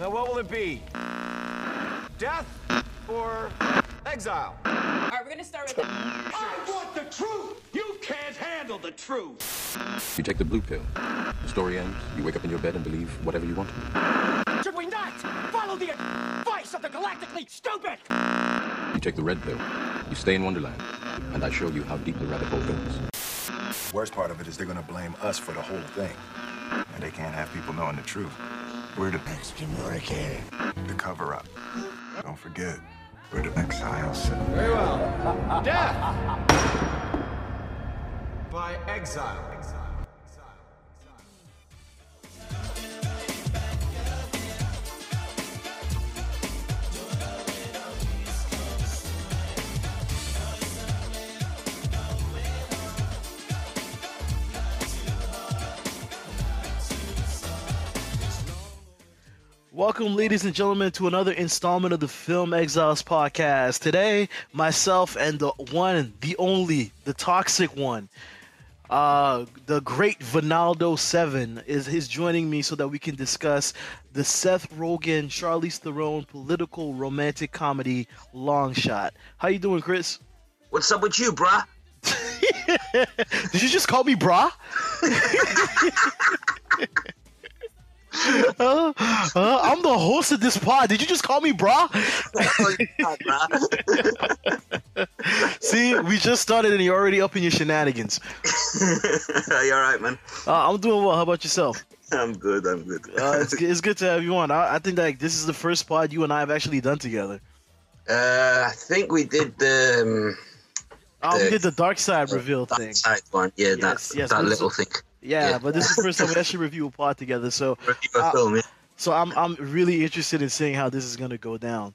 Now, what will it be? Death or exile? All right, we're gonna start with. I want the truth! You can't handle the truth! You take the blue pill. The story ends. You wake up in your bed and believe whatever you want to. Should we not follow the advice of the galactically stupid? You take the red pill. You stay in Wonderland. And I show you how deep the rabbit hole goes. Worst part of it is they're gonna blame us for the whole thing. And they can't have people knowing the truth. We're the the cover up. Don't forget, we're the exiles. Very well. Death by exile. Welcome, ladies and gentlemen, to another installment of the Film Exiles podcast. Today, myself and the one, the only, the toxic one, uh, the great Vinaldo Seven is is joining me so that we can discuss the Seth Rogen, Charlize Theron political romantic comedy Long Shot. How you doing, Chris? What's up with you, bruh? Did you just call me brah? Uh, uh, I'm the host of this pod. Did you just call me brah? See, we just started and you're already up in your shenanigans. you alright, man? Uh, I'm doing well. How about yourself? I'm good, I'm good. Uh, it's, it's good to have you on. I, I think that this is the first pod you and I have actually done together. Uh, I think we did the um, Oh, we The- did the dark side reveal that thing. side one. Yeah, Yes, that, yes, that little thing. Yeah, yeah. but this is the first time we actually review a pod together. So, Uh, film, so I'm I'm really interested in seeing how this is gonna go down.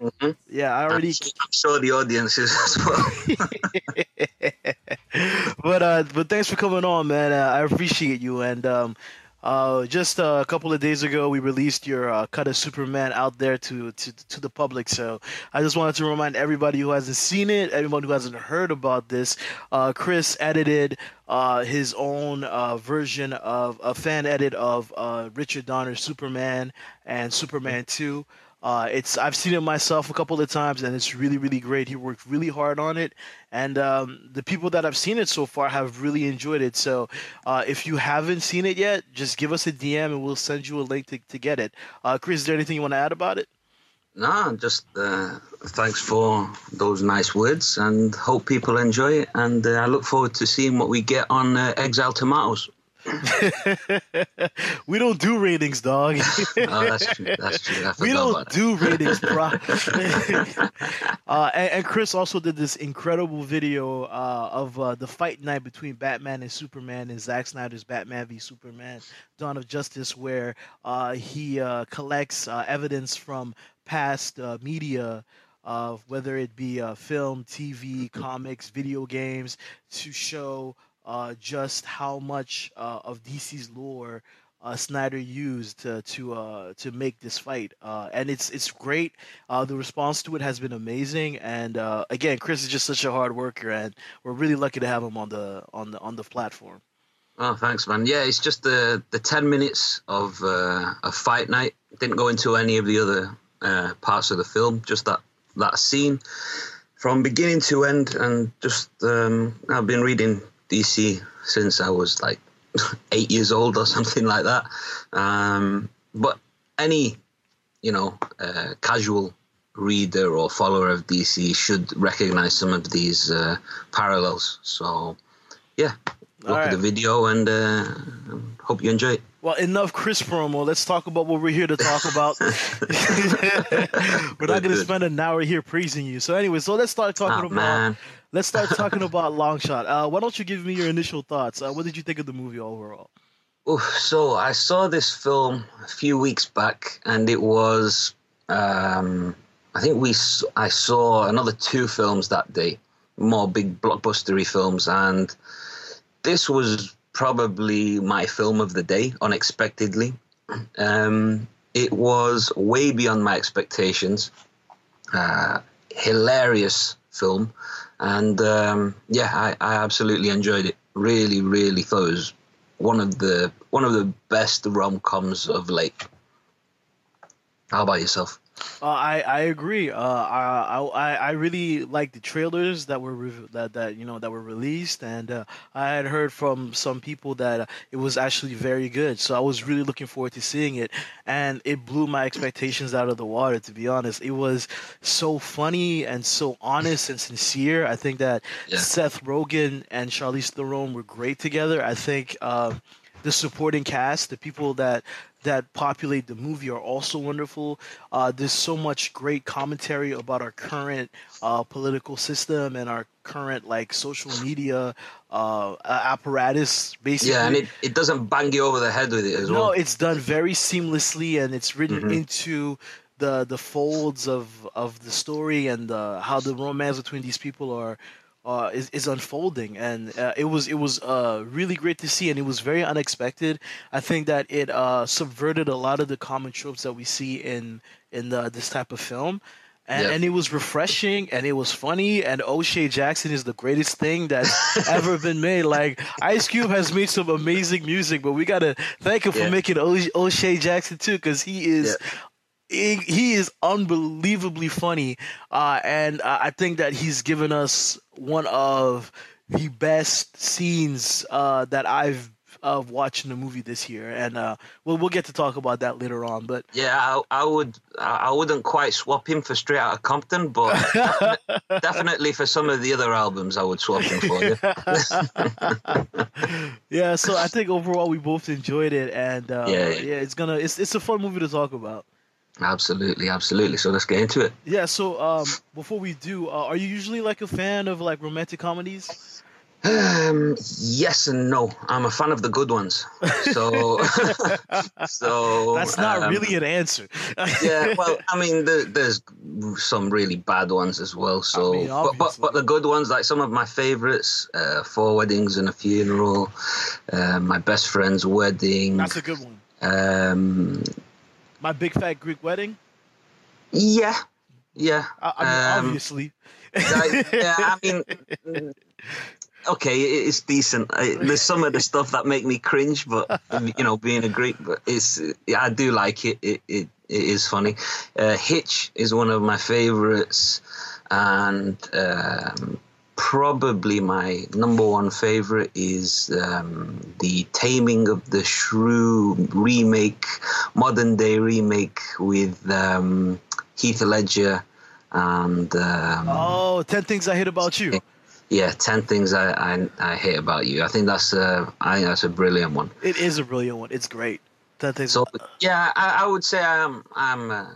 Mhm. Yeah, I I'm, already. su- I'm sure the audience is as well. but uh, but thanks for coming on, man. Uh, I appreciate you. And um, uh, just uh, a couple of days ago, we released your uh, cut of Superman out there to, to to the public. So I just wanted to remind everybody who hasn't seen it, everyone who hasn't heard about this. Uh, Chris edited uh, his own uh, version of a fan edit of uh, Richard Donner's Superman and Superman Two. Uh, it's I've seen it myself a couple of times, and it's really really great. He worked really hard on it, and um, the people that have seen it so far have really enjoyed it. So uh, if you haven't seen it yet, just give us a DM and we'll send you a link to, to get it. Uh, Chris, is there anything you want to add about it? no, just uh, thanks for those nice words and hope people enjoy it. And uh, I look forward to seeing what we get on uh, Exile Tomatoes. we don't do ratings, dog. Oh, that's true. That's true. We don't do ratings, bro. uh, and, and Chris also did this incredible video uh, of uh, the fight night between Batman and Superman and Zack Snyder's Batman v Superman: Dawn of Justice, where uh, he uh, collects uh, evidence from past uh, media. Of whether it be uh, film, TV, comics, video games, to show uh, just how much uh, of DC's lore uh, Snyder used to to uh, to make this fight, uh, and it's it's great. Uh, the response to it has been amazing, and uh, again, Chris is just such a hard worker, and we're really lucky to have him on the on the on the platform. Oh, thanks, man. Yeah, it's just the the ten minutes of uh, a fight night. Didn't go into any of the other parts of the film. Just that that scene from beginning to end, and just um, I've been reading DC since I was like eight years old or something like that. Um, but any you know uh, casual reader or follower of DC should recognize some of these uh, parallels. So yeah, look All at the video and uh, hope you enjoy it. Well, enough Chris promo. Let's talk about what we're here to talk about. we're not going to spend an hour here praising you. So anyway, so let's start talking Oh, about man. Let's start talking about Long Shot. Uh, why don't you give me your initial thoughts? Uh, what did you think of the movie overall? Oof, so I saw this film a few weeks back, and it was um, I think we I saw another two films that day, more big blockbustery films, and this was probably my film of the day, unexpectedly. Um, it was way beyond my expectations. Uh, hilarious film, and um, yeah, I, I absolutely enjoyed it. Really, really thought it was one of the one of the best rom coms of late. How about yourself? Uh, I I agree. Uh, I I I really like the trailers that were rev- that that you know that were released, and uh, I had heard from some people that uh, it was actually very good. So I was really looking forward to seeing it, and it blew my expectations out of the water. To be honest, it was so funny and so honest and sincere. I think that Yeah. Seth Rogen and Charlize Theron were great together. I think. Um, the supporting cast, the people that that populate the movie are also wonderful. Uh, there's so much great commentary about our current uh, political system and our current like social media uh, apparatus, basically. Yeah, and it, it doesn't bang you over the head with it as No, well. it's done very seamlessly, and it's written Mhm. into the the folds of of the story and uh, how the romance between these people are. Uh, is, is unfolding and uh, it was it was uh, really great to see and it was very unexpected. I think that it uh, subverted a lot of the common tropes that we see in in the, this type of film, and Yeah. and it was refreshing and it was funny. And O'Shea Jackson is the greatest thing that's ever been made. Like Ice Cube has made some amazing music, but we gotta thank him for making O- O'Shea Jackson too, because he is. He, he is unbelievably funny, uh, and uh, I think that he's given us one of the best scenes uh, that I've of watching the movie this year, and uh, we'll we'll get to talk about that later on. But Yeah, I, I would. I wouldn't quite swap him for Straight Outta Compton, but definitely, definitely for some of the other albums, I would swap him for you. yeah, so I think overall we both enjoyed it, and uh, Yeah. yeah, it's gonna it's it's a fun movie to talk about. Absolutely, absolutely. So let's get into it. Yeah, so um, before we do, uh, are you usually like a fan of like romantic comedies? Um, yes and no. I'm a fan of the good ones. So, so That's not um, really an answer. yeah, well, I mean, the, there's some really bad ones as well. So, mean, but, but but the good ones, like some of my favorites, uh, Four Weddings and a Funeral, uh, My Best Friend's Wedding. That's a good one. Um, My Big Fat Greek Wedding. yeah, yeah. I, I mean, Um, obviously. Like, yeah, I mean, mm, okay, it- it's decent. I, there's some of the stuff that make me cringe, but you know, being a Greek, but it's yeah, I do like it. It it, it is funny. Uh, Hitch is one of my favorites, and um, probably my number one favorite is um, the Taming of the Shrew remake, modern day remake with um, Heath Ledger and um, oh, 10 Things I Hate About You. yeah, ten things I, I I hate about you. I think that's a I think that's a brilliant one. It is a brilliant one. It's great. 10 Things. So yeah, I, I would say I'm I'm uh,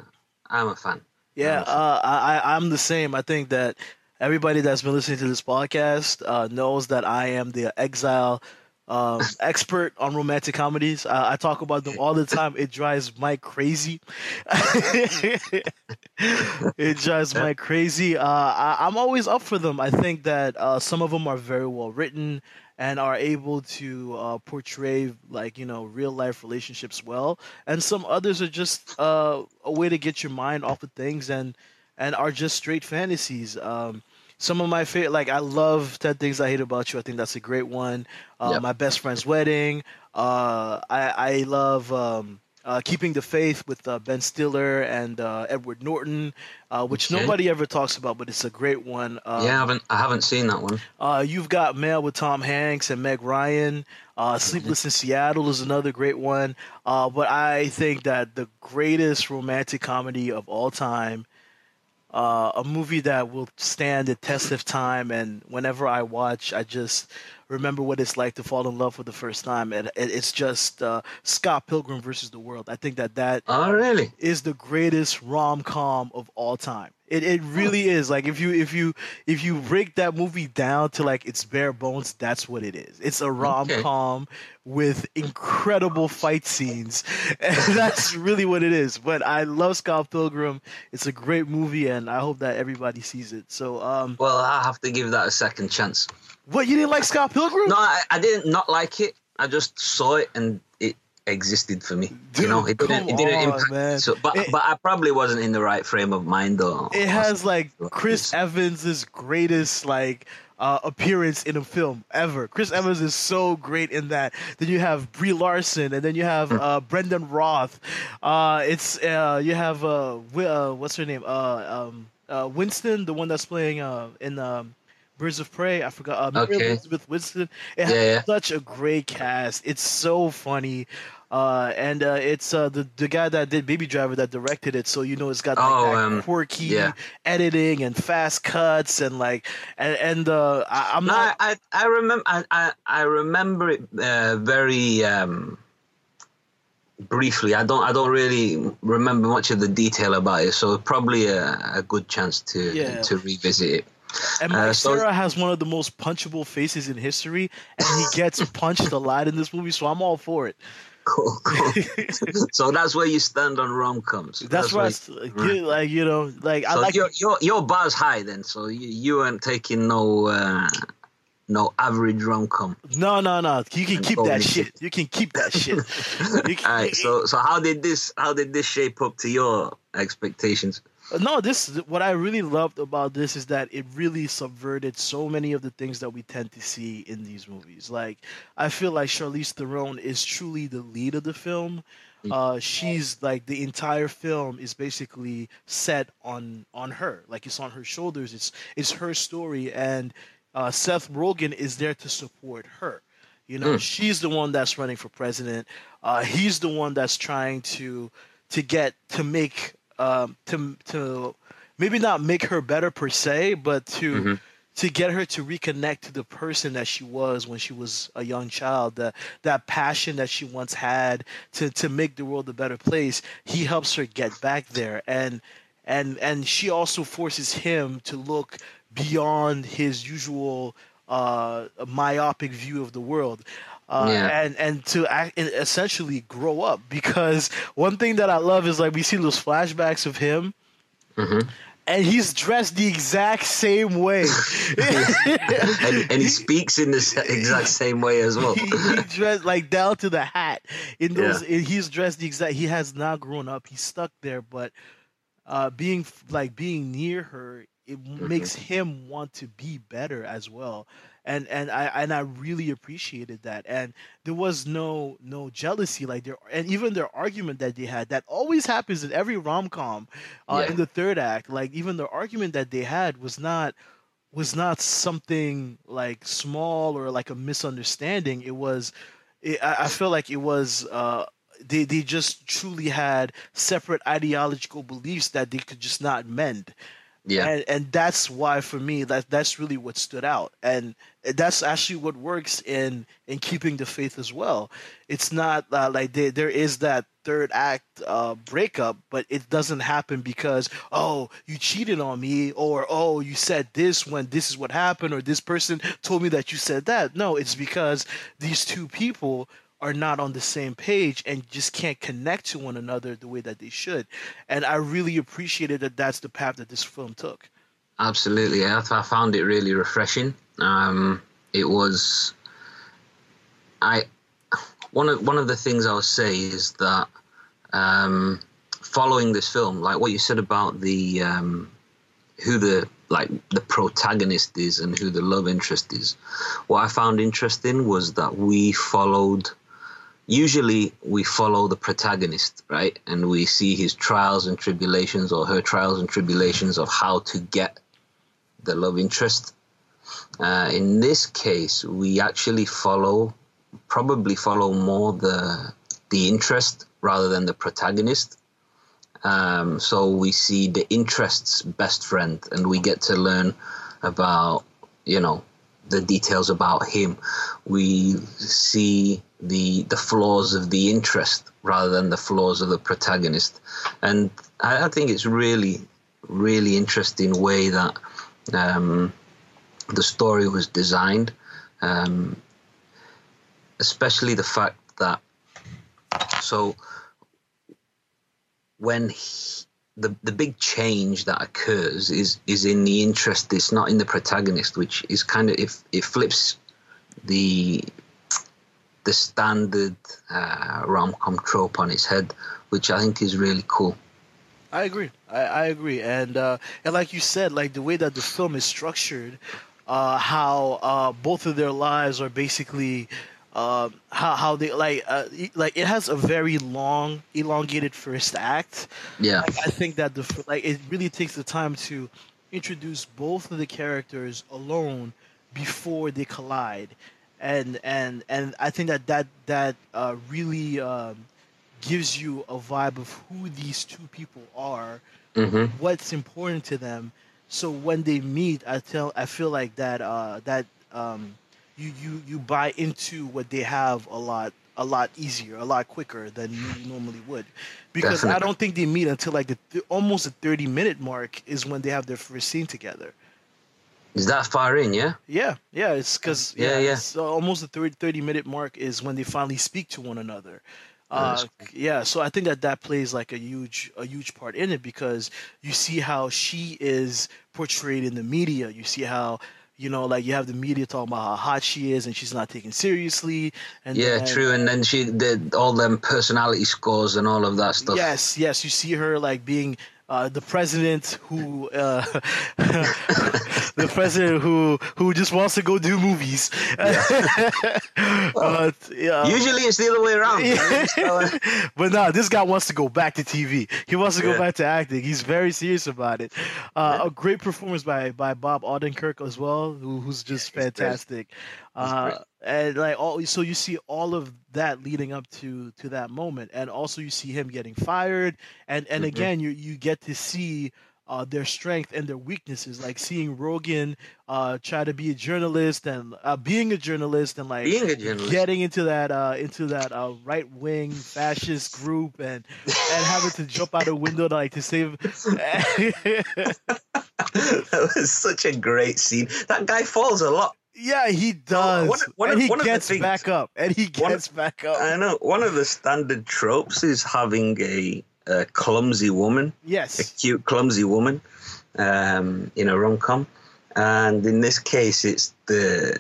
I'm a fan. Yeah, uh, I- I'm the same. I think that everybody that's been listening to this podcast uh, knows that I am the exile um, expert on romantic comedies. Uh, I talk about them all the time. It drives Mike crazy. it drives Mike crazy. Uh, I, I'm always up for them. I think that uh, some of them are very well written and are able to uh, portray like you know real life relationships well, and some others are just uh, a way to get your mind off of things and and are just straight fantasies. Um, some of my favorite, like I love Ten Things I Hate About You. I think that's a great one. Uh, Yep. My best friend's wedding. Uh, I I love um, uh, Keeping the Faith with uh, Ben Stiller and uh, Edward Norton, uh, which Okay. nobody ever talks about, but it's a great one. Um, yeah, I haven't I haven't seen that one. uh, you've got Mail with Tom Hanks and Meg Ryan. Uh, Sleepless in Seattle is another great one. Uh, but I think that the greatest romantic comedy of all time, uh, a movie that will stand the test of time, and whenever I watch, I just remember what it's like to fall in love for the first time. And it, it's just uh, Scott Pilgrim versus the World. I think that that Oh really? is the greatest rom com of all time. It it really is. Like if you if you if you break that movie down to like its bare bones, that's what it is. It's a rom com with incredible fight scenes. And that's really what it is. But I love Scott Pilgrim. It's a great movie and I hope that everybody sees it. So um Well, I have to give that a second chance. what you didn't like Scott Pilgrim? No, I, I didn't not like it. I just saw it and it existed for me. Dude, you know, it didn't, it didn't on, impact. man. So, but It- but I probably wasn't in the right frame of mind though. It has like Chris. Evans's greatest like uh, appearance in a film ever. Chris Evans is so great in that. Then you have Brie Larson, and then you have uh, Brandon Routh. Uh, it's uh, you have uh, uh, what's her name? Uh, um, uh, Winston, the one that's playing uh, in um, Birds of Prey. I forgot. Uh, Mary Okay. Elizabeth Winston. It has Yeah, yeah. such a great cast. It's so funny. Uh, and uh, it's uh, the the guy that did Baby Driver that directed it, so you know it's got like Oh, that um, quirky yeah. editing and fast cuts and like and and uh, I, I'm No, not. I, I, I remember I, I, I remember it uh, very um, briefly. I don't I don't really remember much of the detail about it, so probably a, a good chance to Yeah. to revisit it. And Mike uh, so- Cera has one of the most punchable faces in history, and he gets punched a lot in this movie, so I'm all for it. Cool, cool. so that's where you stand on rom coms. That's, like, you- like you know, like I like. your your your bar's high then. So you, you weren't taking no uh, no average rom com. No, no, no. You can keep that you shit. You can keep that shit. You can- All right. So so how did this how did this shape up to your expectations? No, this what I really loved about this is that it really subverted so many of the things that we tend to see in these movies. Like I feel like Charlize Theron is truly the lead of the film. Uh, she's like the entire film is basically set on on her. Like it's on her shoulders. It's it's her story, and uh, Seth Rogen is there to support her. You know, she's the one that's running for president. Uh, he's the one that's trying to to get to make um, to to maybe not make her better per se, but to to get her to reconnect to the person that she was when she was a young child. That that passion that she once had to to make the world a better place. He helps her get back there, and and and she also forces him to look beyond his usual uh, myopic view of the world. Uh, Yeah. and and to act, and essentially grow up because one thing that I love is like we see those flashbacks of him and he's dressed the exact same way. and, and he speaks in the exact same way as well. he, he dressed like down to the hat. In those, Yeah. he's dressed the exact. He has not grown up. He's stuck there, but uh, being like being near her, it Mm-hmm. makes him want to be better as well. And and I and I really appreciated that. And there was no no jealousy like there, and even their argument that they had that always happens in every rom com, uh, Yeah. in the third act. Like even the argument that they had was not was not something like small or like a misunderstanding. It was, it, I, I feel like it was. Uh, they they just truly had separate ideological beliefs that they could just not mend. Yeah. And and that's why for me that that's really what stood out. And that's actually what works in in keeping the faith as well. It's not uh, like there there is that third act uh, breakup, but it doesn't happen because oh you cheated on me or oh you said this when this is what happened or this person told me that you said that. No, it's because these two people are not on the same page and just can't connect to one another the way that they should. And I really appreciated that that's the path that this film took. Absolutely, I, found it really refreshing. Um, it was, I, one of one of the things I would say is that um, following this film, like what you said about the um, who the like the protagonist is and who the love interest is, what I found interesting was that we followed. Usually, we follow the protagonist, right, and we see his trials and tribulations or her trials and tribulations of how to get the love interest. Uh, in this case, we actually follow, probably follow more the the interest rather than the protagonist. Um, so we see the interest's best friend, and we get to learn about, you know, the details about him. We see the the flaws of the interest rather than the flaws of the protagonist, and I, I think it's really, really interesting way that um, the story was designed, um, especially the fact that so when he, the the big change that occurs is is in the interest. It's not in the protagonist, which is kind of if it flips the the standard uh, rom com trope on its head, which I think is really cool. I agree. I, I agree, and uh, and like you said, like the way that the film is structured, uh, how uh, both of their lives are basically. Uh, how how they like uh, like it has a very long elongated first act. Yeah, Like, I think that the like it really takes the time to introduce both of the characters alone before they collide, and and and I think that that that uh, really um, gives you a vibe of who these two people are, hmm what's important to them. So when they meet, I tell I feel like that uh, that um, you you you buy into what they have a lot a lot easier, a lot quicker than you normally would, because I don't think they meet until like the th- almost the thirty minute mark is when they have their first scene together. is that far in? Yeah, Yeah, yeah, it's because Yeah, yeah, yeah. Uh, almost the 30, 30 minute mark is when they finally speak to one another. Uh, That's yeah, so I think that that plays like a huge a huge part in it because you see how she is portrayed in the media. You see how you know like you have the media talking about how hot she is and she's not taken seriously. And yeah, then- true. And then she did all them personality scores and all of that stuff. Yes, yes, you see her like being uh, the president who uh, the president who who just wants to go do movies. uh, yeah. Usually it's the other way around. Yeah. but no, this guy wants to go back to TV. He wants to go back to acting. He's very serious about it. Uh, A great performance by by Bob Odenkirk as well, who, who's just fantastic. Uh, and like all, so you see all of that leading up to to that moment, and also you see him getting fired, and and Mhm. again you you get to see. Uh, their strength and their weaknesses, like seeing Rogen uh, try to be a journalist and uh, being a journalist and like journalist. getting into that uh into that uh right wing fascist group and and having to jump out a window to like to save that was such a great scene. That guy falls a lot. Yeah he does one one and he one gets things- back up and he gets back up I know. One of the standard tropes is having a, a clumsy woman, Yes. a cute clumsy woman, um, in a rom com, and in this case, it's the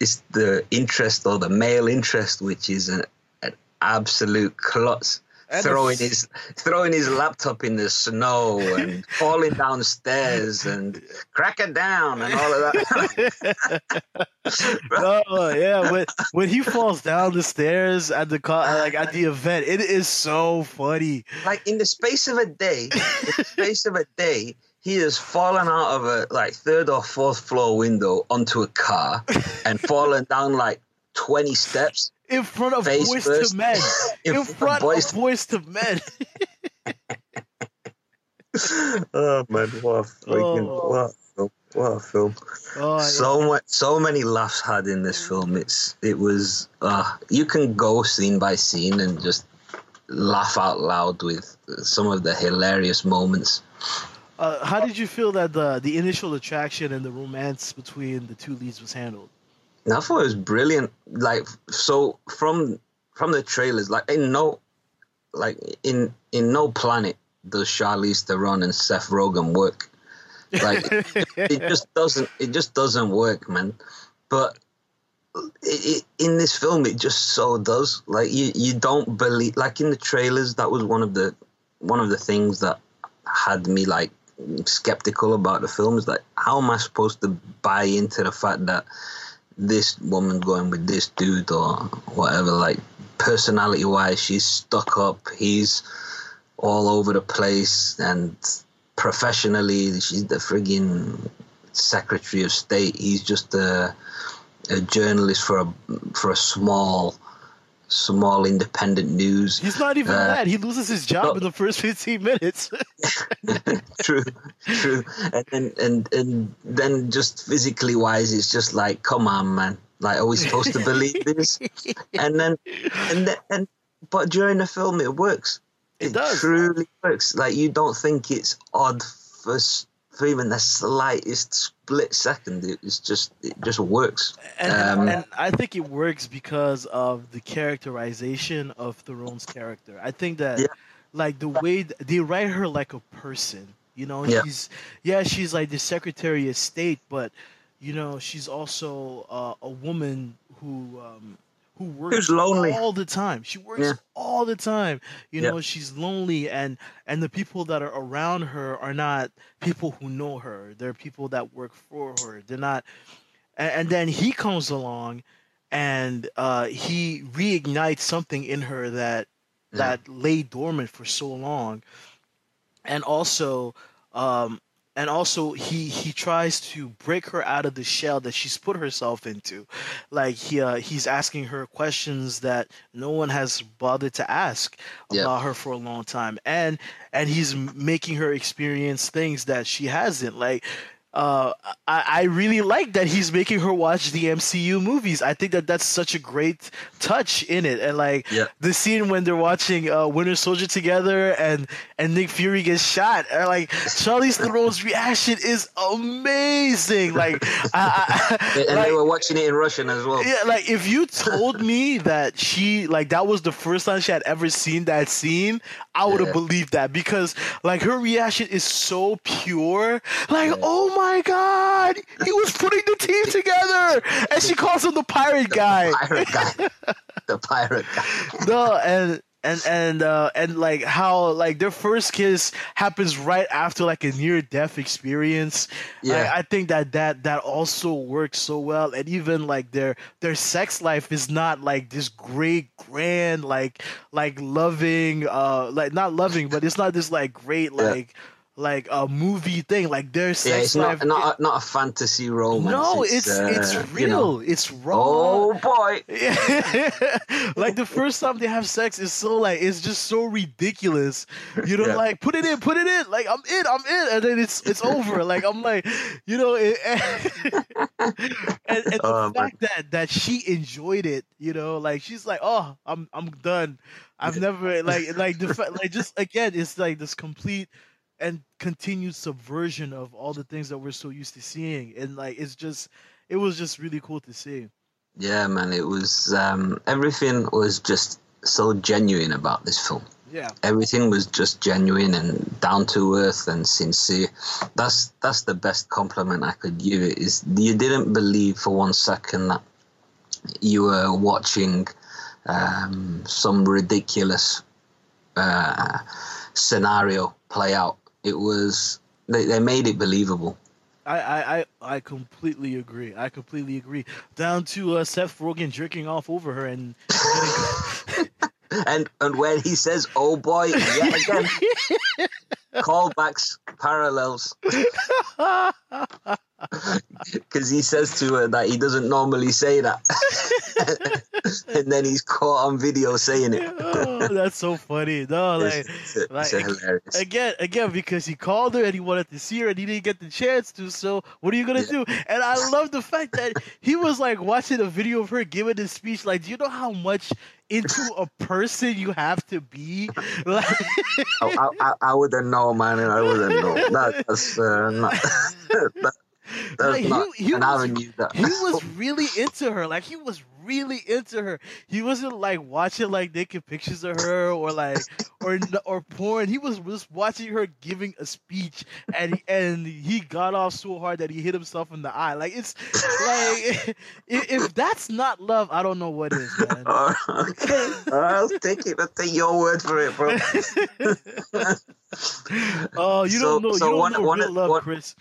it's the interest or the male interest, which is an, an absolute klutz. Throwing his throwing his laptop in the snow and falling downstairs and cracking down and all of that. oh yeah when when he falls down the stairs at the car like at the event it is so funny like in the space of a day, in the space of a day, he has fallen out of a like third or fourth floor window onto a car and fallen down like twenty steps. In front of Face boys first. to men In in front of front boys of Boyz II Men Oh man, what a freaking Oh. what a film! What a film! oh, yeah. So much, so many laughs had in this film. It's it was uh, you can go scene by scene and just laugh out loud with some of the hilarious moments. Uh, how did you feel that the the initial attraction and the romance between the two leads was handled? I thought it was brilliant. Like so from from the trailers, like in no like in in no planet does Charlize Theron and Seth Rogen work. Like it, it just doesn't it just doesn't work, man. But it, it, in this film, it just so does. Like you you don't believe like in the trailers. That was one of the one of the things that had me like skeptical about the film. Is like how am I supposed to buy into the fact that this woman going with this dude or whatever, like personality wise, she's stuck up. He's all over the place, and professionally, she's the friggin' Secretary of State. He's just a, a journalist for a for a small small independent news. He's not even Uh, that. He loses his job no. in the first 15 minutes. true, true. And then and and then just physically wise, it's just like, come on, man. Like, are we supposed to believe this? And then and then and but during the film, it works. It does. truly works. Like you don't think it's odd for for even the slightest split second. It- It's just it just works. and, Um, and I think it works because of the characterization of Theron's character. I think that, Yeah. like the way th- they write her like a person. You know, Yeah. she's yeah, she's like the Secretary of State, but you know, she's also uh, a woman who um, who works Who's lonely. all the time. She works Yeah. all the time. You Yeah. know, she's lonely and and the people that are around her are not people who know her. They're people that work for her. They're not and, and then he comes along and uh, he reignites something in her that that lay dormant for so long and also um and also he he tries to break her out of the shell that she's put herself into. Like he uh, he's asking her questions that no one has bothered to ask Yeah. about her for a long time. And and he's making her experience things that she hasn't. Like uh, I, I really like that he's making her watch the MCU movies. I think that that's such a great touch in it, and like Yeah. the scene when they're watching uh, Winter Soldier together, and and Nick Fury gets shot, and like Charlize Theron's reaction is amazing. Like, I, I, and like, they were watching it in Russian as well. yeah, like if you told me that she like that was the first time she had ever seen that scene, I would have Yeah. believed that because like her reaction is so pure. Like, oh my god, he was putting the team together, and she calls him the pirate guy. Pirate guy. the pirate guy. no, and and and uh and like how like their first kiss happens right after like a near death experience. Yeah. I, I think that that that also works so well, and even like their their sex life is not like this great grand like like loving uh like not loving, but it's not this like great Yeah. Like a movie thing. Like their Yeah, sex it's life. not not a, not a fantasy romance. no, it's it's, uh, real. you know, It's raw. Oh boy! like the first time they have sex is so like it's just so ridiculous. You know, Yeah. like put it in, put it in. Like I'm in, I'm in, and then it's it's over. Like I'm like, you know, it, and, and the Oh, man. fact that that she enjoyed it. You know, like she's like, oh, I'm I'm done. I've never like like the like just again, it's like this complete and continued subversion of all the things that we're so used to seeing, and like it's just it was just really cool to see. Yeah, man, it was um, everything was just so genuine about this film. Yeah. Everything was just genuine and down to earth and sincere. That's that's the best compliment I could give it. Is you didn't believe for one second that you were watching um, some ridiculous uh, scenario play out. It was they, they made it believable. I, I, I, I completely agree. I completely agree. Down to uh, Seth Rogen jerking off over her and And and when he says "oh boy" yet again, callbacks, parallels, because he says to her that he doesn't normally say that, and then he's caught on video saying it. oh, that's so funny. No, like, It's, it's, like, again, again, because he called her and he wanted to see her and he didn't get the chance to. So what are you gonna Yeah. do? And I love the fact that he was like watching a video of her giving this speech. Like, do you know how much into a person you have to be? Like, I, I, I, wouldn't know, man. I wouldn't know. That, that's uh, not. that, Like, he- he was- he was really into her. Like he was really into her. He wasn't like watching like naked pictures of her or like or or porn. He was just watching her giving a speech, and and he got off so hard that he hit himself in the eye. Like it's like if, if that's not love, I don't know what is, man. Oh, okay. I'll take it. I'll take your word for it, bro. Oh, you So- don't know. so you don't one- know one- real love, one- Chris.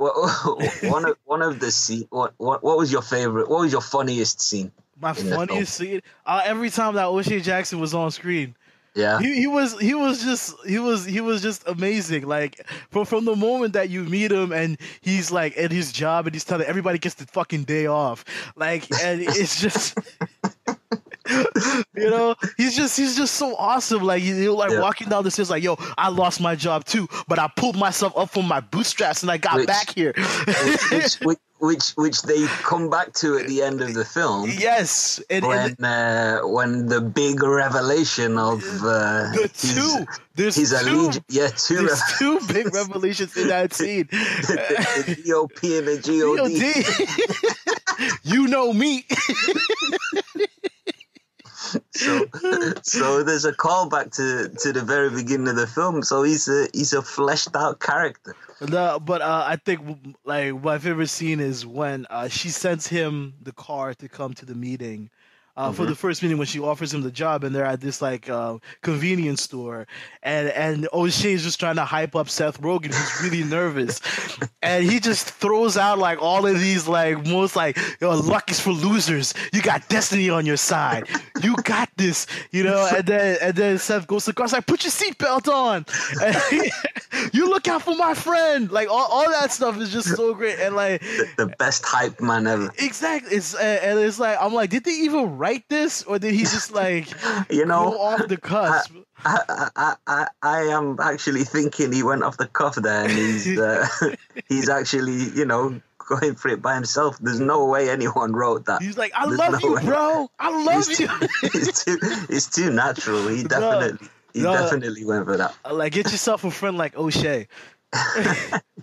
What, one of one of the scene. What what what was your favorite? What was your funniest scene? My funniest scene. Uh, every time that O'Shea Jackson was on screen. Yeah. he, he was he was just he was he was just amazing like from from the moment that you meet him and he's like at his job and he's telling everybody gets the fucking day off like and it's just you know he's just he's just so awesome like you know, like Yeah. walking down the stairs like yo I lost my job too but I pulled myself up from my bootstraps and I got Which- back here which, which which which they come back to at the end of the film. yes and, and When uh, when the big revelation of uh, the two there's his two allegiance, yeah, two there's two big revelations in that scene the, the GOP and the GOD. You know me. So, so there's a callback to to the very beginning of the film. So he's a he's a fleshed out character. No, but uh, I think like my favorite scene is when uh, she sends him the car to come to the meeting. Uh, for the first meeting when she offers him the job, and they're at this like uh, convenience store, and and O'Shea's just trying to hype up Seth Rogen, who's really nervous, and he just throws out like all of these like most like yo, luck is for losers. You got destiny on your side. You got this, you know. And then and then Seth goes to the car, like put your seatbelt on. And you look out for my friend. Like all, all that stuff is just so great, and like The best hype man ever. exactly, it's and it's like I'm like, did they even write this, or did he just like You know, off the cusp? I, I, I, I am actually thinking he went off the cuff there, and he's uh, he's actually you know going for it by himself. There's no way anyone wrote that. He's like, I There's love no you, way. bro. I love It's you. too, it's too it's too natural. He definitely he no. definitely went for that. like, get yourself a friend like O'Shea.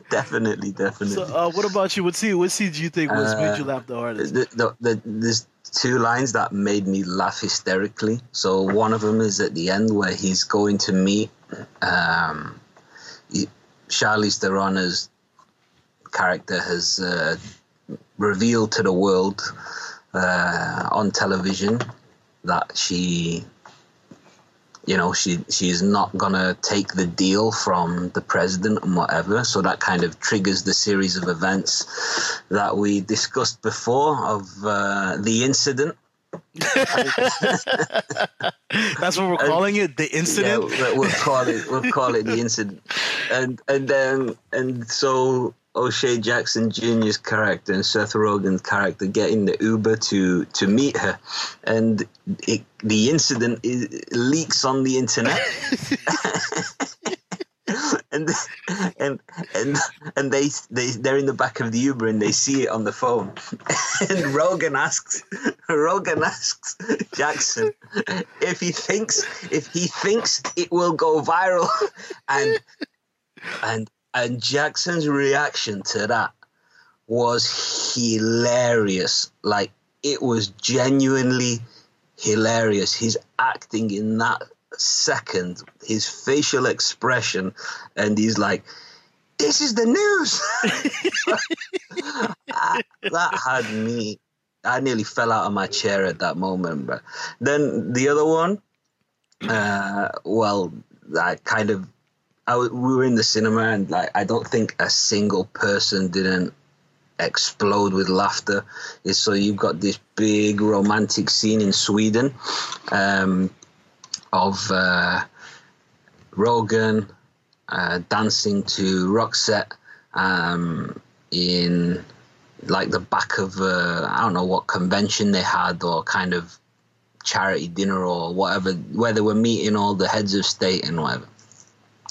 Definitely, definitely. So, uh, what about you? What scene? What scene do you think was made you laugh the hardest? the, the, the, there's two lines that made me laugh hysterically. So one of them is at the end where he's going to meet um, Charlize Theron's character has uh, revealed to the world uh, on television that she you know she she's not gonna take the deal from the president and whatever so that kind of triggers the series of events that we discussed before of uh, the incident That's what we're calling it. The incident. yeah, we'll, we'll call it we'll call it the incident and and then and so O'Shea Jackson Jr.'s character and Seth Rogen's character getting the Uber to to meet her, and it, the incident is, leaks on the internet. and and and and they they they're in the back of the Uber and they see it on the phone. and Rogen asks Rogen asks Jackson if he thinks if he thinks it will go viral, and and and Jackson's reaction to that was hilarious. Like it was genuinely hilarious. He's acting in that second, his facial expression, and he's like, "This is the news." I- that had me. I nearly fell out of my chair at that moment. But then the other one, uh, well, I kind of, We were in the cinema and like I don't think a single person didn't explode with laughter. Is so you've got this big romantic scene in Sweden, um, of uh, Rogen uh, dancing to Roxette um, in like the back of uh, I don't know what convention they had or kind of charity dinner or whatever where they were meeting all the heads of state and whatever.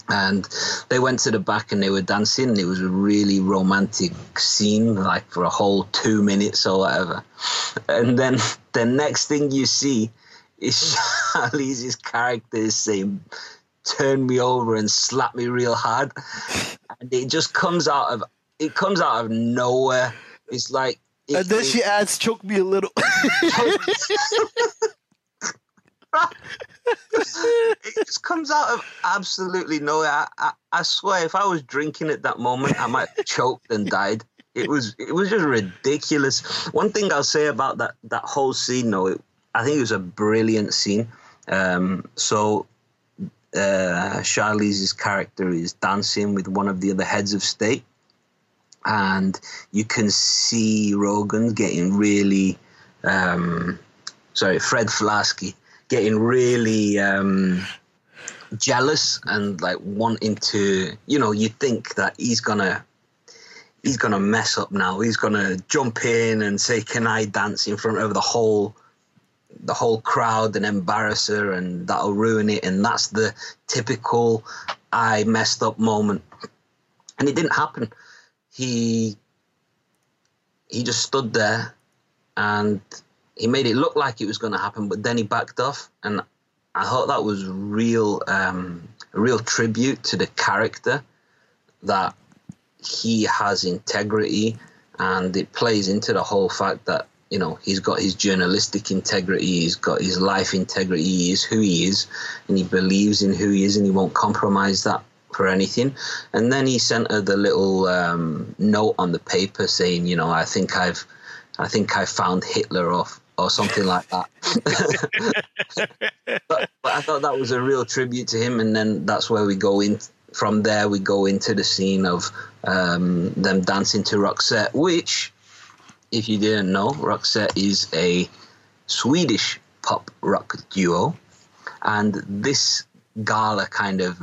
And they went to the back and they were dancing. And it was a really romantic scene, like for a whole two minutes or whatever. And then the next thing you see is Charlize's character is saying, "Turn me over and slap me real hard," and it just comes out of it comes out of nowhere. It's like, it, And then it- she adds, "Choke me a little." it just comes out of absolutely nowhere. I, I, I swear, if I was drinking at that moment, I might have choked and died. It was it was just ridiculous. One thing I'll say about that that whole scene, though, it, I think it was a brilliant scene. Um, so uh, Charlize's character is dancing with one of the other heads of state, and you can see Rogen getting really, um, sorry, Fred Flarsky getting really um, jealous and like wanting to, you know, you think that he's gonna. He's gonna mess up now. He's gonna jump in and say, "Can I dance in front of the whole the whole crowd and embarrass her and that'll ruin it and that's the typical I messed up moment. And it didn't happen. He he just stood there and he made it look like it was going to happen, but then he backed off, and I thought that was real, um, a real tribute to the character that he has integrity, and it plays into the whole fact that you know he's got his journalistic integrity, he's got his life integrity, he is who he is, and he believes in who he is, and he won't compromise that for anything. And then he sent her the little um, note on the paper saying, you know, I think I've, I think I found Hitler off or something like that. but, but I thought that was a real tribute to him, and then that's where we go in. From there, we go into the scene of um, them dancing to Roxette, which, if you didn't know, Roxette is a Swedish pop rock duo, and this gala kind of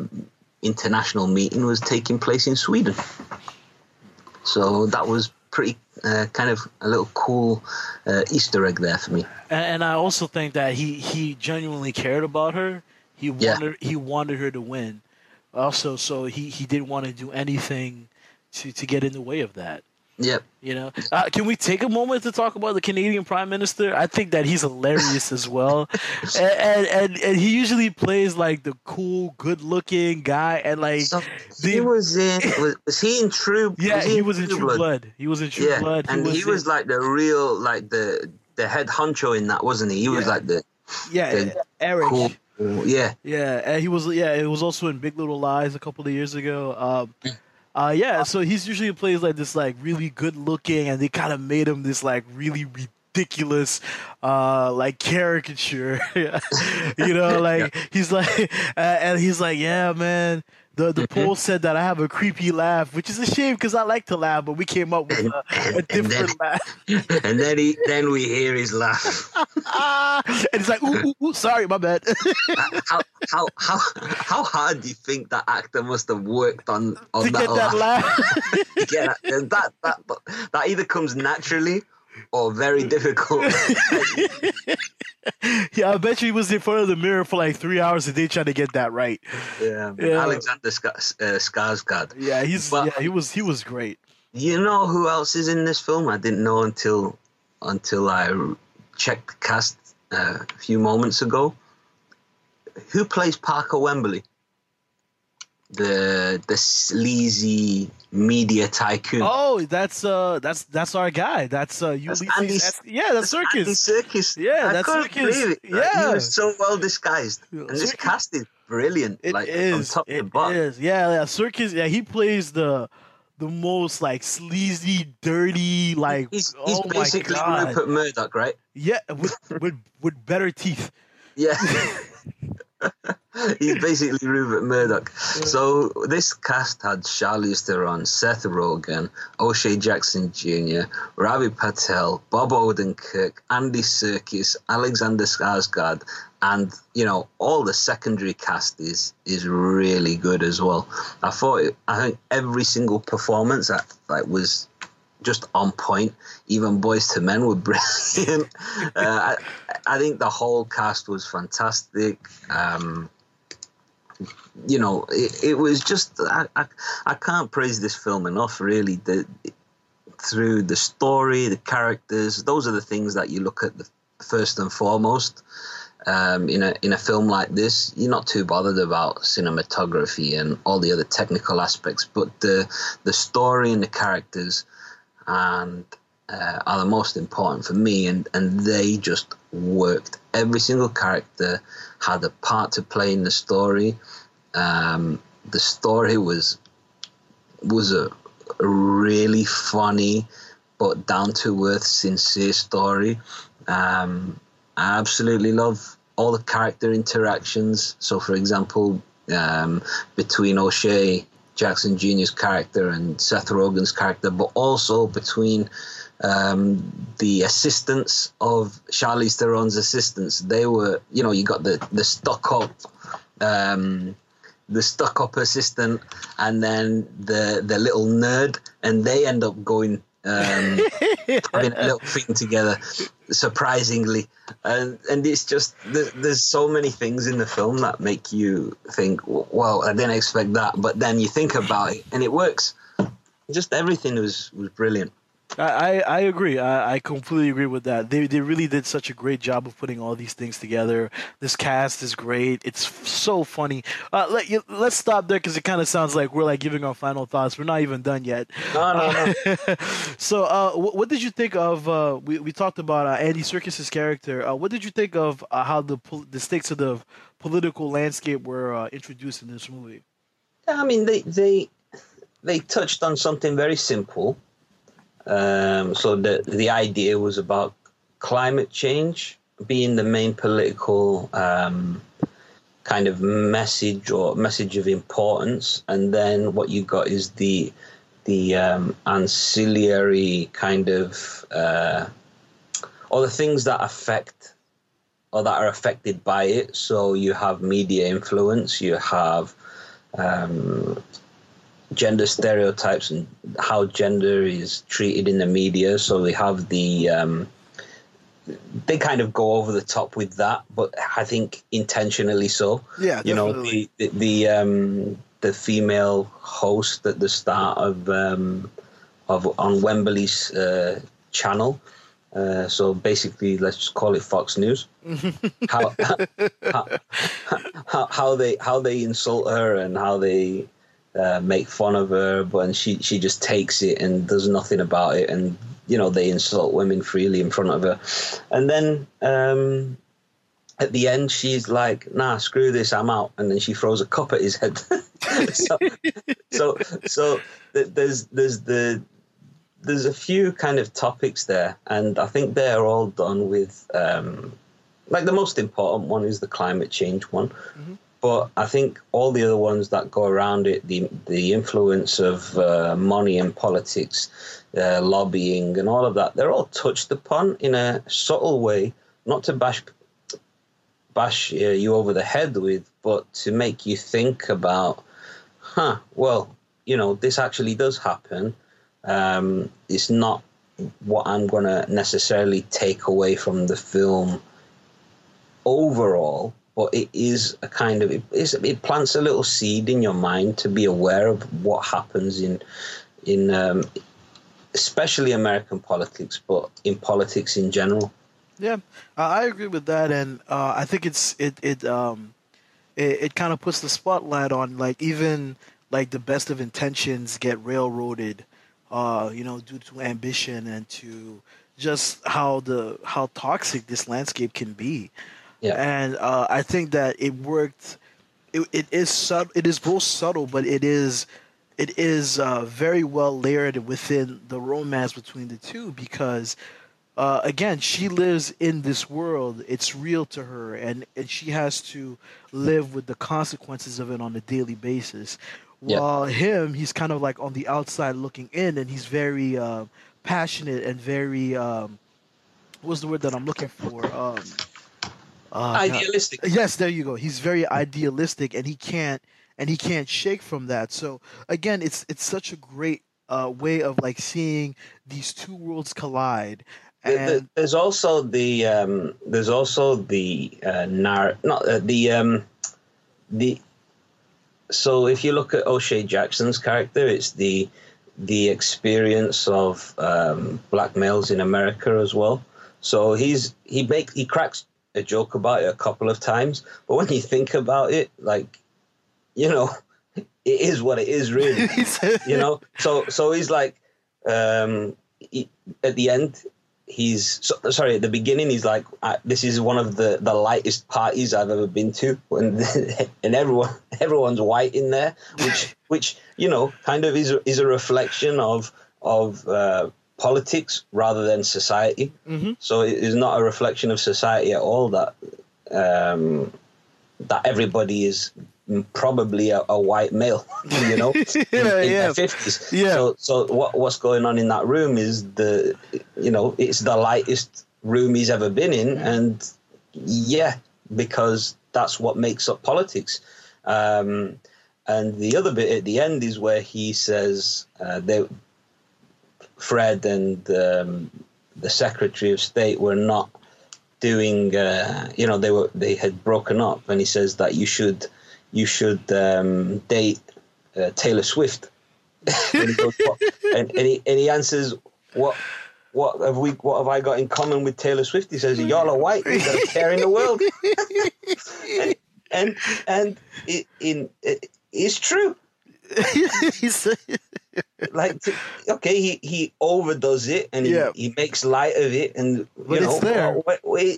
international meeting was taking place in Sweden. So that was pretty uh, kind of a little cool uh, Easter egg there for me. And, and I also think that he he genuinely cared about her. He Yeah. wanted he wanted her to win. Also, so he he didn't want to do anything to to get in the way of that. Yep. You know, uh, can we take a moment to talk about the Canadian Prime Minister? I think that he's hilarious as well, and, and and and he usually plays like the cool, good-looking guy, and like So the- he was in. Was, was he in True? yeah, he in was in True Blood. He was in True Yeah, Blood. and he was in- like the real, like the the head honcho in that, wasn't he? He was Yeah. like the yeah, the Eric. cool. Yeah, Yeah, and he was yeah, it was also in Big Little Lies a couple of years ago. Um, uh, yeah, so he's usually plays like this like really good looking, and they kind of made him this like really ridiculous, uh, like caricature. you know, like he's like, uh, and he's like, yeah, man. The the mm-hmm. poll said that I have a creepy laugh, which is a shame because I like to laugh, but we came up with a, a different laugh. and then he then we hear his laugh. And he's like, ooh, ooh, ooh sorry, my bad. how how how how hard do you think that actor must have worked on on to that, get that laugh? yeah, that, that that that either comes naturally or very difficult. Yeah, I bet you he was in front of the mirror for like three hours a day trying to get that right. yeah, Yeah. Alexander uh, Skarsgård. Yeah, he's But- yeah, he was he was great. You know who else is in this film? I didn't know until until I checked the cast uh, a few moments ago. Who plays Parker Wembley? The the sleazy media tycoon. Oh, that's uh that's that's our guy. That's uh Ulysses. Andy- yeah, that's Andy Serkis. Yeah, I that's couldn't believe it. Yeah. he was so well disguised, and this cast is brilliant. It like is. from top to It bottom. is. Yeah, yeah. Serkis. Yeah, he plays the the most like sleazy, dirty, like He's, he's oh basically. Rupert Murdoch, right? Yeah, with with with better teeth. Yeah. He's basically Rupert Murdoch. So this cast had Charlize Theron, Seth Rogen, O'Shea Jackson Jr., Ravi Patel, Bob Odenkirk, Andy Serkis, Alexander Skarsgård, and you know all the secondary cast is is really good as well. I thought it, I think every single performance that like was just on point. Even Boyz II Men were brilliant. uh, I, I think the whole cast was fantastic. Um, you know, it, it was just I, I I can't praise this film enough. Really, the through the story, the characters, those are the things that you look at the first and foremost. Um, in a in a film like this, you're not too bothered about cinematography and all the other technical aspects, but the the story and the characters and uh, are the most important for me. And, and they just worked. Every single character had a part to play in the story. Um, the story was was a, a really funny but down to earth, sincere story. Um, I absolutely love all the character interactions. So, for example, um, between O'Shea Jackson Jr.'s character and Seth Rogen's character, but also between um, the assistants of Charlize Theron's assistants. They were, you know, you got the the stuck up, um, the stuck up assistant, and then the the little nerd, and they end up going. Um, having a little thing together, surprisingly, and and it's just there's so many things in the film that make you think, well, I didn't expect that, but then you think about it and it works. Just everything was was brilliant. I, I, I agree. I, I completely agree with that. They they really did such a great job of putting all these things together. This cast is great. It's f- so funny. Uh, let you, let's stop there because it kind of sounds like we're like giving our final thoughts. We're not even done yet. No, no, no. so, uh, what, what did you think of? Uh, we we talked about uh, Andy Serkis's character. Uh, what did you think of uh, how the pol- the stakes of the political landscape were uh, introduced in this movie? I mean, they they they touched on something very simple. Um, so the the idea was about climate change being the main political um, kind of message or message of importance, and then what you got is the the um, ancillary kind of uh, or the things that affect or that are affected by it. So you have media influence, you have um, gender stereotypes and how gender is treated in the media. So we have the um, they kind of go over the top with that, but I think intentionally so. Yeah, you know the the, the um, the female host at the start of um, of on Wembley's uh, channel. Uh, so basically, let's just call it Fox News. how, how, how how they how they insult her and how they uh, make fun of her, but and she she just takes it and does nothing about it, and you know they insult women freely in front of her, and then um, at the end she's like, "Nah, screw this, I'm out," and then she throws a cup at his head. so, so so th- there's there's the there's a few kind of topics there, and I think they're all done with. Um, like the most important one is the climate change one, but I think all the other ones that go around it, the the influence of uh, money and politics, uh, lobbying, and all of that, they're all touched upon in a subtle way, not to bash bash uh, you over the head with, but to make you think about, huh? Well, you know, this actually does happen. Um, it's not what I'm gonna necessarily take away from the film overall, but it is a kind of it, it plants a little seed in your mind to be aware of what happens in in um, especially American politics, but in politics in general. Yeah, I agree with that, and uh, I think it's it it um it, it kind of puts the spotlight on like even like the best of intentions get railroaded, uh, you know, due to ambition and to just how the how toxic this landscape can be. Yeah. And uh, I think that it worked. It, it is sub, It is both subtle, but it is it is uh, very well layered within the romance between the two because uh, again she lives in this world it's real to her and, and she has to live with the consequences of it on a daily basis Yeah. while him he's kind of like on the outside looking in and he's very uh, passionate and very um, what's the word that i'm looking for um, uh, Idealistic. Yes, there you go. He's very idealistic, and he can't and he can't shake from that. So again, it's it's such a great uh, way of like seeing these two worlds collide. And there's also the um, there's also the uh, narr- not uh, the um, the so if you look at O'Shea Jackson's character, it's the the experience of um, black males in America as well. So he's he make he cracks a joke about it a couple of times, but when you think about it, like you know, it is what it is really. You know? So so he's like um he, at the end he's so, sorry at the beginning he's like I, this is one of the the lightest parties i've ever been to and and everyone everyone's white in there which which you know kind of is is a reflection of of uh politics rather than society so it is not a reflection of society at all that um that everybody is probably a, a white male, you know, in, Yeah, in yeah. their fifties. Yeah. So, so what what's going on in that room is the, you know, it's the lightest room he's ever been in, and yeah, because that's what makes up politics. Um, and the other bit at the end is where he says uh, they, Fred and um, the Secretary of State were not doing uh, you know they were they had broken up. And he says that you should you should um, date uh, Taylor Swift. And, he goes, and, and, he, and he answers what what have we what have I got in common with Taylor Swift? He says y'all are white. You a care in the world. And and, and it, in it, it's true like t- okay he he overdoes it and he, Yeah. he makes light of it and But you know it's there.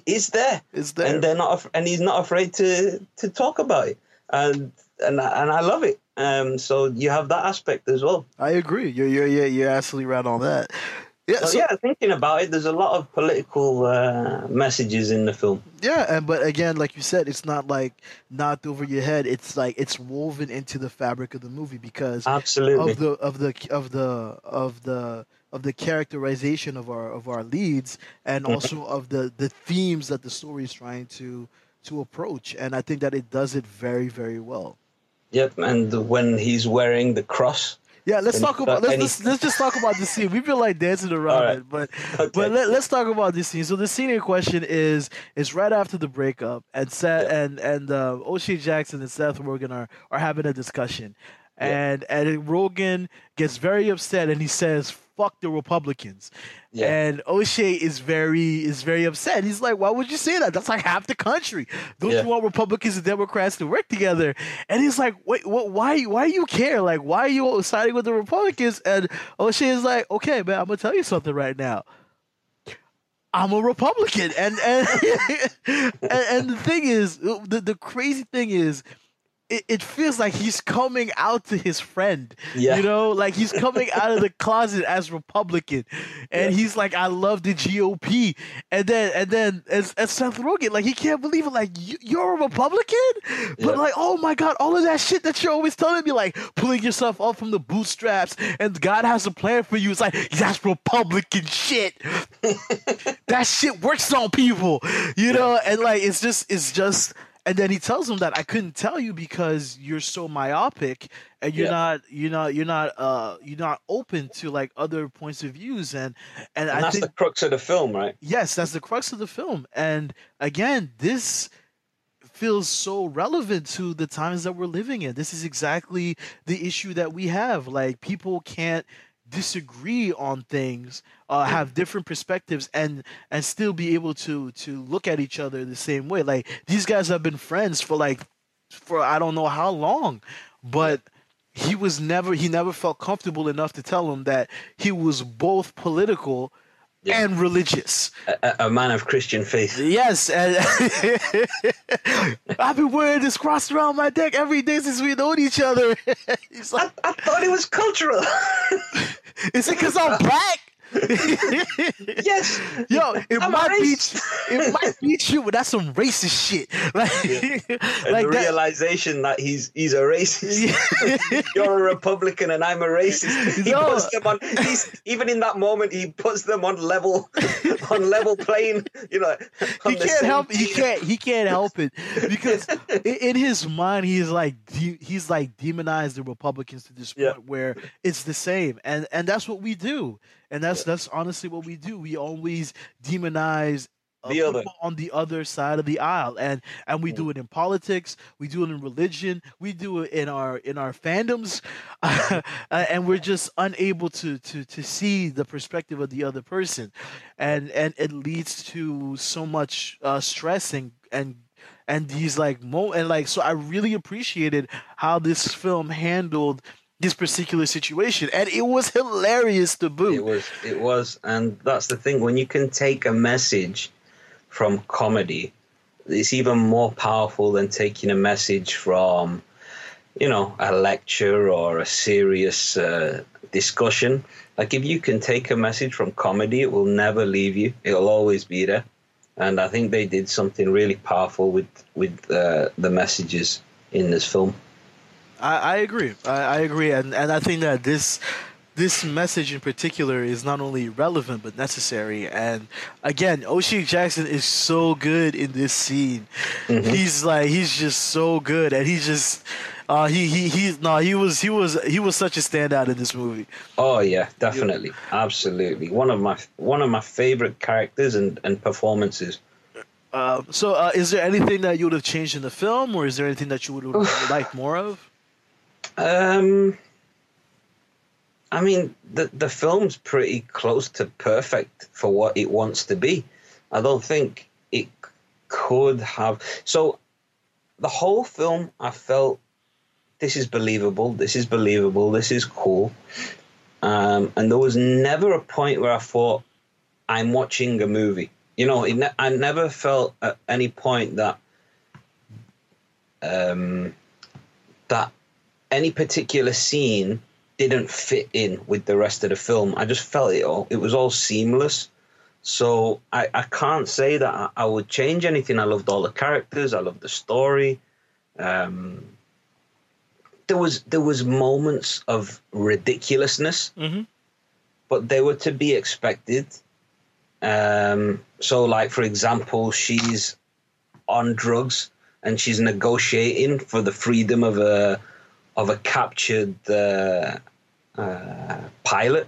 it's there It's there. and they're not and he's not afraid to to talk about it and and I- and I love it um so you have that aspect as well I agree. You're you're you're, you're absolutely right on that. Yeah, So, so- yeah, thinking about it, there's a lot of political uh, messages in the film. Yeah, and but again, like you said, it's not like knocked over your head. It's like it's woven into the fabric of the movie because Absolutely. of the of the of the of the of the characterization of our of our leads and Mm-hmm. also of the the themes that the story is trying to to approach and i think that it does it very very well Yep, and when he's wearing the cross. Yeah let's talk about let's, any- let's let's just talk about the scene we've been like dancing around right. it but Okay. but let, let's talk about this scene so the scene in question is is right after the breakup and Seth Yeah. and and uh, O'Shea Jackson and Seth Rogen are are having a discussion Yeah. and and Rogen gets very upset and he says fuck the Republicans. Yeah. and O'Shea is very is very upset. He's like why would you say that? That's like half the country. Don't Yeah. you want Republicans and Democrats to work together? And he's like wait what why why do you care? Like why are you siding with the Republicans? And O'Shea is like okay man I'm gonna tell you something right now. I'm a Republican, and and and, and the thing is, the the crazy thing is, it, it feels like he's coming out to his friend. Yeah. You know, like he's coming out of the closet as Republican, and Yeah. he's like, I love the GOP, and then and then as, as Seth Rogen, like he can't believe it, like "You- you're a Republican, but Yeah. like oh my god, all of that shit that you're always telling me, like pulling yourself up from the bootstraps, and God has a plan for you. It's like that's Republican shit that shit works on people, you know, and like it's just it's just and then he tells him that I couldn't tell you because you're so myopic and you're Yeah. not you're not you're not uh you're not open to like other points of views and and, And I that's think the crux of the film, right? yes that's the crux of the film and again this feels so relevant to the times that we're living in this is exactly the issue that we have like people can't disagree on things uh, have different perspectives and and still be able to to look at each other the same way. Like these guys have been friends for like for i don't know how long but he was never he never felt comfortable enough to tell him that he was both political Yeah. and religious A, a- a man of Christian faith. Yes, and I've been wearing this cross around my neck every day since we known each other. He's like, I thought it was cultural. is it because I'm black? yes. Yo, it I'm might be racist. it might be true, but that's some racist shit. Like, And like the that. realization that he's he's a racist. You're a Republican and I'm a racist. He No. puts them on. He's even in that moment. He puts them on level, on level plane. You know, on he can't same help he team. can't he can't help it because in his mind he's like de- he's like demonized the republicans to this Yeah. point where it's the same and and that's what we do and that's that's honestly what we do. We always demonize The other. people on the other side of the aisle. And and we do it in politics. We do it in religion. We do it in our in our fandoms. Uh, and we're just unable to to to see the perspective of the other person. And and it leads to so much uh stress and and and these like mo and like so i really appreciated how this film handled this particular situation and it was hilarious to boot It was, it was, and that's the thing. When you can take a message from comedy, it's even more powerful than taking a message from, you know, a lecture or a serious uh, discussion. Like if you can take a message from comedy, it will never leave you. It'll always be there. And I think they did something really powerful with with uh, the messages in this film. I, I agree. I, I agree, and and I think that this this message in particular is not only relevant but necessary. And again, O'Shea Jackson is so good in this scene. He's like he's just so good, and he's just uh, he he he's no he was he was he was such a standout in this movie. Oh yeah, definitely, absolutely. One of my one of my favorite characters and, and performances. Um, so, uh, is there anything that you would have changed in the film, or is there anything that you would have liked more of? Um, I mean, the the film's pretty close to perfect for what it wants to be. I don't think it could have. So, the whole film, I felt this is believable. This is believable. This is cool. Um, and there was never a point where I thought I'm watching a movie. You know, ne- I never felt at any point that um, that any particular scene didn't fit in with the rest of the film. I just felt it all. It was all seamless. So I, I can't say that I, I would change anything. I loved all the characters. I loved the story. Um, there was there was moments of ridiculousness, Mhm. but they were to be expected. Um, so, like for example, she's on drugs and she's negotiating for the freedom of a of a captured uh, uh, pilot.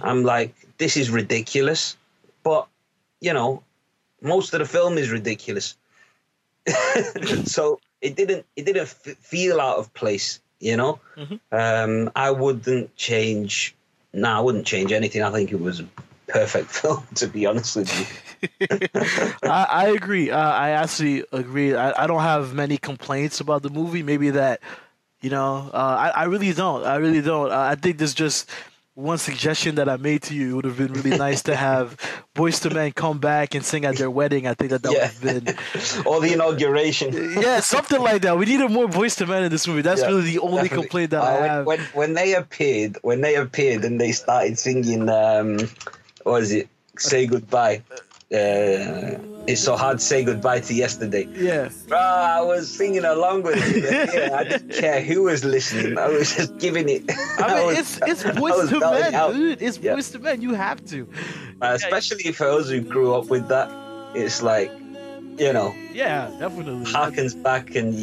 I'm like, this is ridiculous, but you know, most of the film is ridiculous. so it didn't it didn't f- feel out of place, you know. Um, I wouldn't change. No, I wouldn't change anything. I think it was a perfect film, to be honest with you. I, I agree. Uh, I actually agree. I, I don't have many complaints about the movie. Maybe that, you know, uh, I, I really don't. I really don't. Uh, I think there's just one suggestion that I made to you. It would have been really nice to have Boyz II Men come back and sing at their wedding. I think that that would have been, or the inauguration. yeah, something like that. We needed more Boyz II Men in this movie. That's Yeah, really the only Definitely. complaint that Uh, I have. When, when they appeared, when they appeared and they started singing, um, what was it? Say goodbye. Uh, it's so hard to say goodbye to yesterday. yeah. Bro, I was singing along with it. Yeah, I didn't care who was listening. I was just giving it. I mean, was- it's it's I to Men, out. dude. It's Yeah. To Men. You have to. Uh, especially for those who grew up with that. It's like, you know, Yeah, definitely. harkens back, and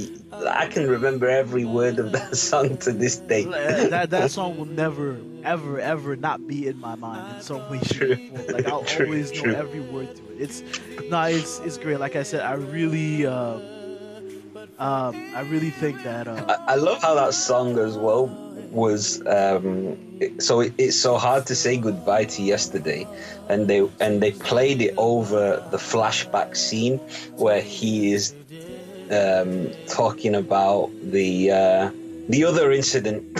I can remember every word of that song to this day. that that song will never, ever, ever not be in my mind in some way, shape, or form. Like I'll True, always know every word to it. It's no, it's it's great. Like I said, I really, um, um, I really think that. Uh, I, I love how that song as well was um it- so it, it's so hard to say goodbye to yesterday and they and they played it over the flashback scene where he is um talking about the uh the other incident.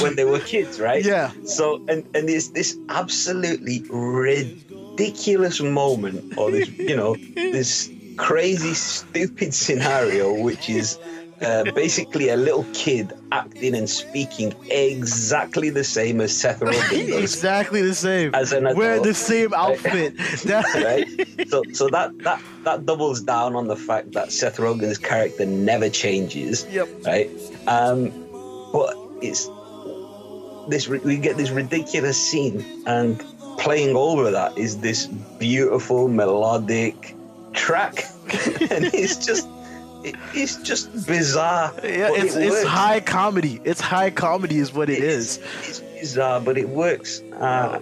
When they were kids right? Yeah, so and and it's this absolutely ridiculous moment or this you know this crazy stupid scenario which is uh, basically a little kid acting and speaking exactly the same as Seth Rogen does, exactly the same. As an Wearing adult, the same outfit. Right? So so that that that doubles down on the fact that Seth Rogen's character never changes Yep. right? Um, but it's this we get this ridiculous scene, and playing over that is this beautiful melodic track, and it's just it, it's just bizarre. Yeah, it's it it's high comedy. It's high comedy is what it is. It's bizarre, but it works. Uh,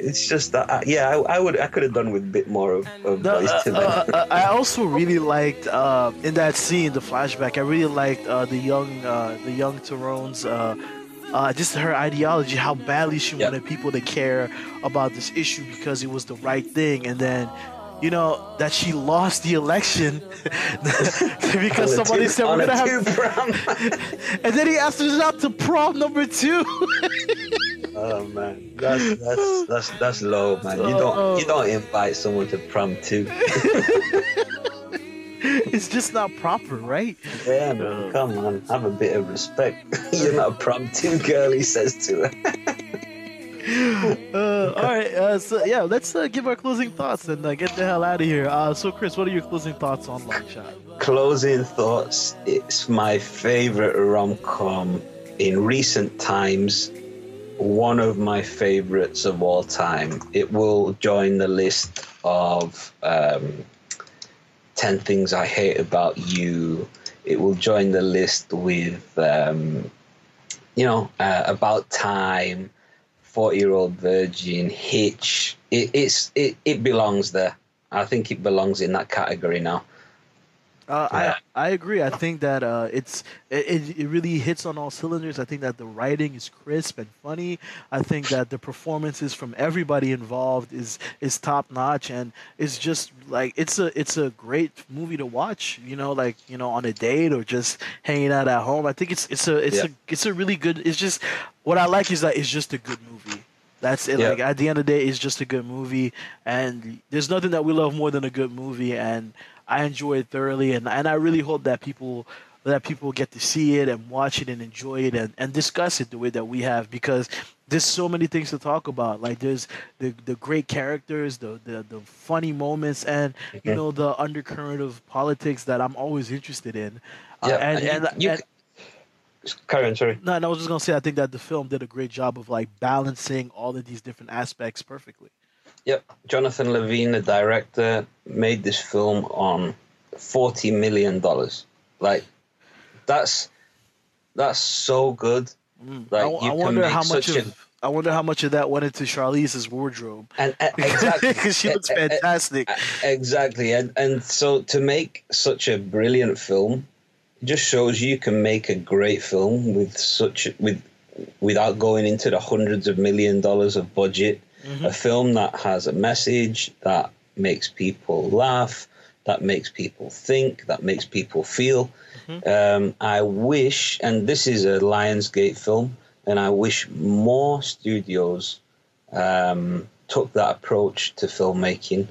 it's just that, uh, yeah, I, I would, I could have done with a bit more of, of The- II uh, uh, uh, I also really liked uh, in that scene, the flashback. I really liked uh, the young, uh, the young Tyrone's, uh, uh, just her ideology, how badly she Yep. wanted people to care about this issue because it was the right thing, and then. You know that she lost the election because somebody two- said we're gonna have, prom. and then he asked her out to prom number two. Oh man, that's that's that's that's low, man. You don't oh. you don't invite someone to prom too. it's just not proper, right? Yeah, man, come on, have a bit of respect. You're not a prom two girl, he says to her. Uh, all right, uh, so yeah, let's uh, give our closing thoughts and uh, get the hell out of here. Uh, so, Chris, what are your closing thoughts on Longshot? Closing thoughts. It's my favorite rom com in recent times. One of my favorites of all time. It will join the list of um, 10 Things I Hate About You. It will join the list with, um, you know, uh, About Time, 40 Year Old Virgin, Hitch. It, it's, it, it belongs there. I think it belongs in that category now. Uh, Yeah. I I agree. I think that uh, it's it, it- really hits on all cylinders. I think that the writing is crisp and funny. I think that the performances from everybody involved is is top notch, and it's just like it's a it's a great movie to watch. You know, like you know on a date or just hanging out at home. I think it's it's a it's Yeah. a it's a really good. It's just what I like is that it's just a good movie. That's it. Yeah. Like at the end of the day, it's just a good movie, and there's nothing that we love more than a good movie. And I enjoy it thoroughly, and and I really hope that people that people get to see it and watch it and enjoy it and, and discuss it the way that we have because there's so many things to talk about. Like there's the the great characters, the the, the funny moments, and you Mhm. know the undercurrent of politics that I'm always interested in. Uh, Yeah, and, and you- and, you and- Carry on, sorry. no, and I was just gonna say I think that the film did a great job of like balancing all of these different aspects perfectly. Yep, Jonathan Levine, the director, made this film on forty million dollars. Like, that's that's so good. Mm. Like, I, you I can wonder make how much of I wonder how much of that went into Charlize's wardrobe And, and exactly, because she looks fantastic. Exactly, and and so to make such a brilliant film, it just shows you can make a great film with such with without going into the hundreds of million dollars of budget. A film that has a message that makes people laugh, that makes people think, that makes people feel. Um, I wish, and this is a Lionsgate film, and I wish more studios um, took that approach to filmmaking.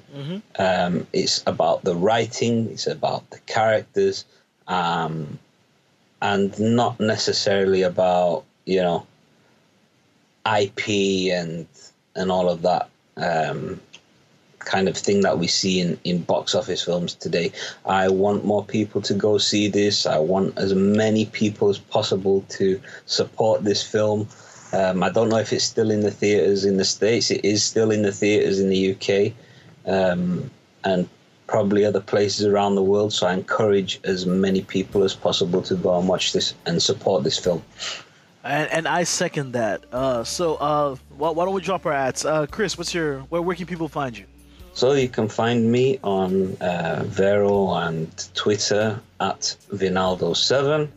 Um, it's about the writing, it's about the characters, um, and not necessarily about you know IP and and all of that um, kind of thing that we see in, in box office films today. I want more people to go see this. I want as many people as possible to support this film. Um, I don't know if it's still in the theaters in the states. It is still in the theaters in the UK, um, and probably other places around the world. So I encourage as many people as possible to go and watch this and support this film. And, and I second that. Uh, so uh, why, why don't we drop our ads? Uh, Chris, what's your where, where can people find you? So you can find me on uh, Vero and Twitter at Vinaldo7.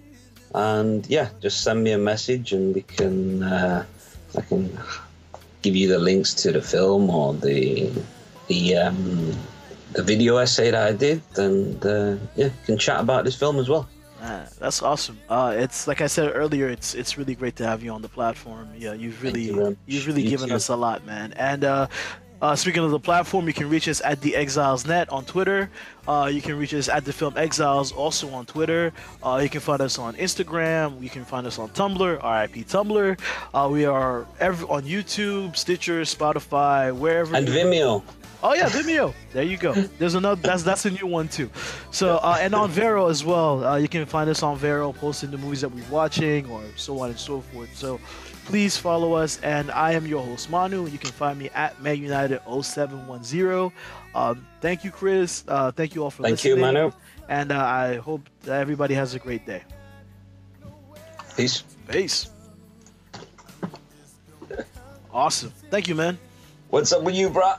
And yeah, just send me a message and we can uh, I can give you the links to the film or the the um, the video essay that I did, and uh, yeah, can chat about this film as well. Uh, that's awesome. Uh, it's like I said earlier. It's it's really great to have you on the platform. Yeah, you've really you, you've really You given too. us a lot, man. And uh, uh, speaking of the platform, you can reach us at the Exiles Net on Twitter. Uh, you can reach us at the Film Exiles also on Twitter. Uh, you can find us on Instagram. You can find us on Tumblr, RIP Tumblr. Uh, we are every, on YouTube, Stitcher, Spotify, wherever. And Vimeo. Oh yeah, Vimeo. There you go. There's another. That's that's a new one too. So uh, and on Vero as well. Uh, you can find us on Vero, posting the movies that we're watching or so on and so forth. So please follow us. And I am your host Manu. You can find me at Man United 0710. Um, thank you, Chris. Uh, thank you all for Thank you, listening. Manu. And uh, I hope that everybody has a great day. Peace. Peace. Awesome. Thank you, man. What's up with you, brah?